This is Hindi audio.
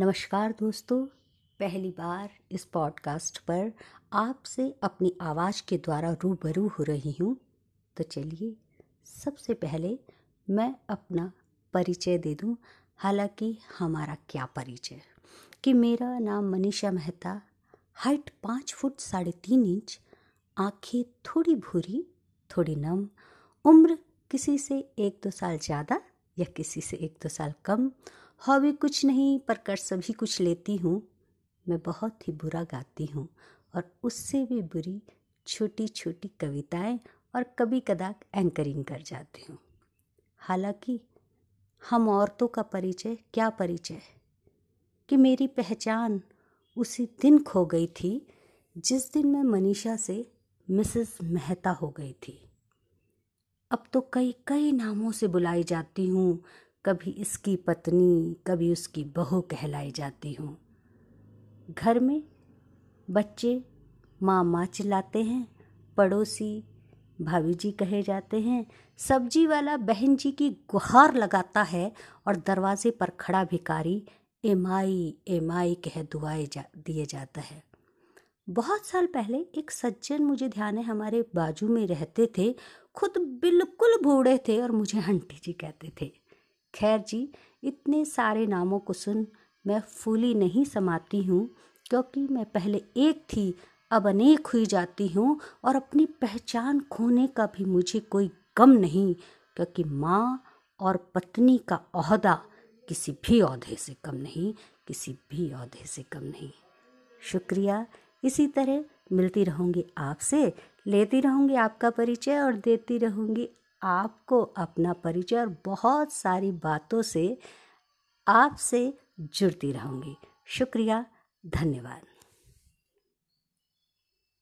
नमस्कार दोस्तों, पहली बार इस पॉडकास्ट पर आपसे अपनी आवाज़ के द्वारा रूबरू हो रही हूँ। तो चलिए, सबसे पहले मैं अपना परिचय दे दूँ। हालाँकि हमारा क्या परिचय? कि मेरा नाम मनीषा मेहता, हाइट पाँच फुट साढ़े तीन इंच, आँखें थोड़ी भूरी, थोड़ी नम, उम्र किसी से एक दो साल ज़्यादा या किसी से एक दो साल कम हॉबी कुछ नहीं, पर कर सभी कुछ लेती हूँ। मैं बहुत ही बुरा गाती हूँ और उससे भी बुरी छोटी छोटी कविताएँ और कभी कदा एंकरिंग कर जाती हूँ। हालाँकि हम औरतों का परिचय, क्या परिचय? कि मेरी पहचान उसी दिन खो गई थी, जिस दिन मैं मनीषा से मिसेस मेहता हो गई थी। अब तो कई कई नामों से बुलाई जाती हूँ कभी इसकी पत्नी, कभी उसकी बहू कहलाई जाती हूँ। घर में बच्चे माँ माँ चिल्लाते हैं, पड़ोसी भाभी जी कहे जाते हैं, सब्ज़ी वाला बहन जी की गुहार लगाता है और दरवाजे पर खड़ा भिकारी एमाई एमाई कह दुआए जा, दिए जाता है। बहुत साल पहले एक सज्जन मुझे ध्यान है हमारे बाजू में रहते थे, खुद बिल्कुल बूढ़े थे और मुझे आंटी जी कहते थे। खैर जी, इतने सारे नामों को सुन मैं फूली नहीं समाती हूँ, क्योंकि मैं पहले एक थी, अब अनेक हुई जाती हूँ और अपनी पहचान खोने का भी मुझे कोई गम नहीं, क्योंकि माँ और पत्नी का अहदा किसी भी अहदे से कम नहीं, किसी भी अहदे से कम नहीं। शुक्रिया, इसी तरह मिलती रहूँगी आपसे, लेती रहूँगी आपका परिचय और देती रहूँगी आपको अपना परिचय और बहुत सारी बातों से आपसे जुड़ती रहूँगी। शुक्रिया धन्यवाद।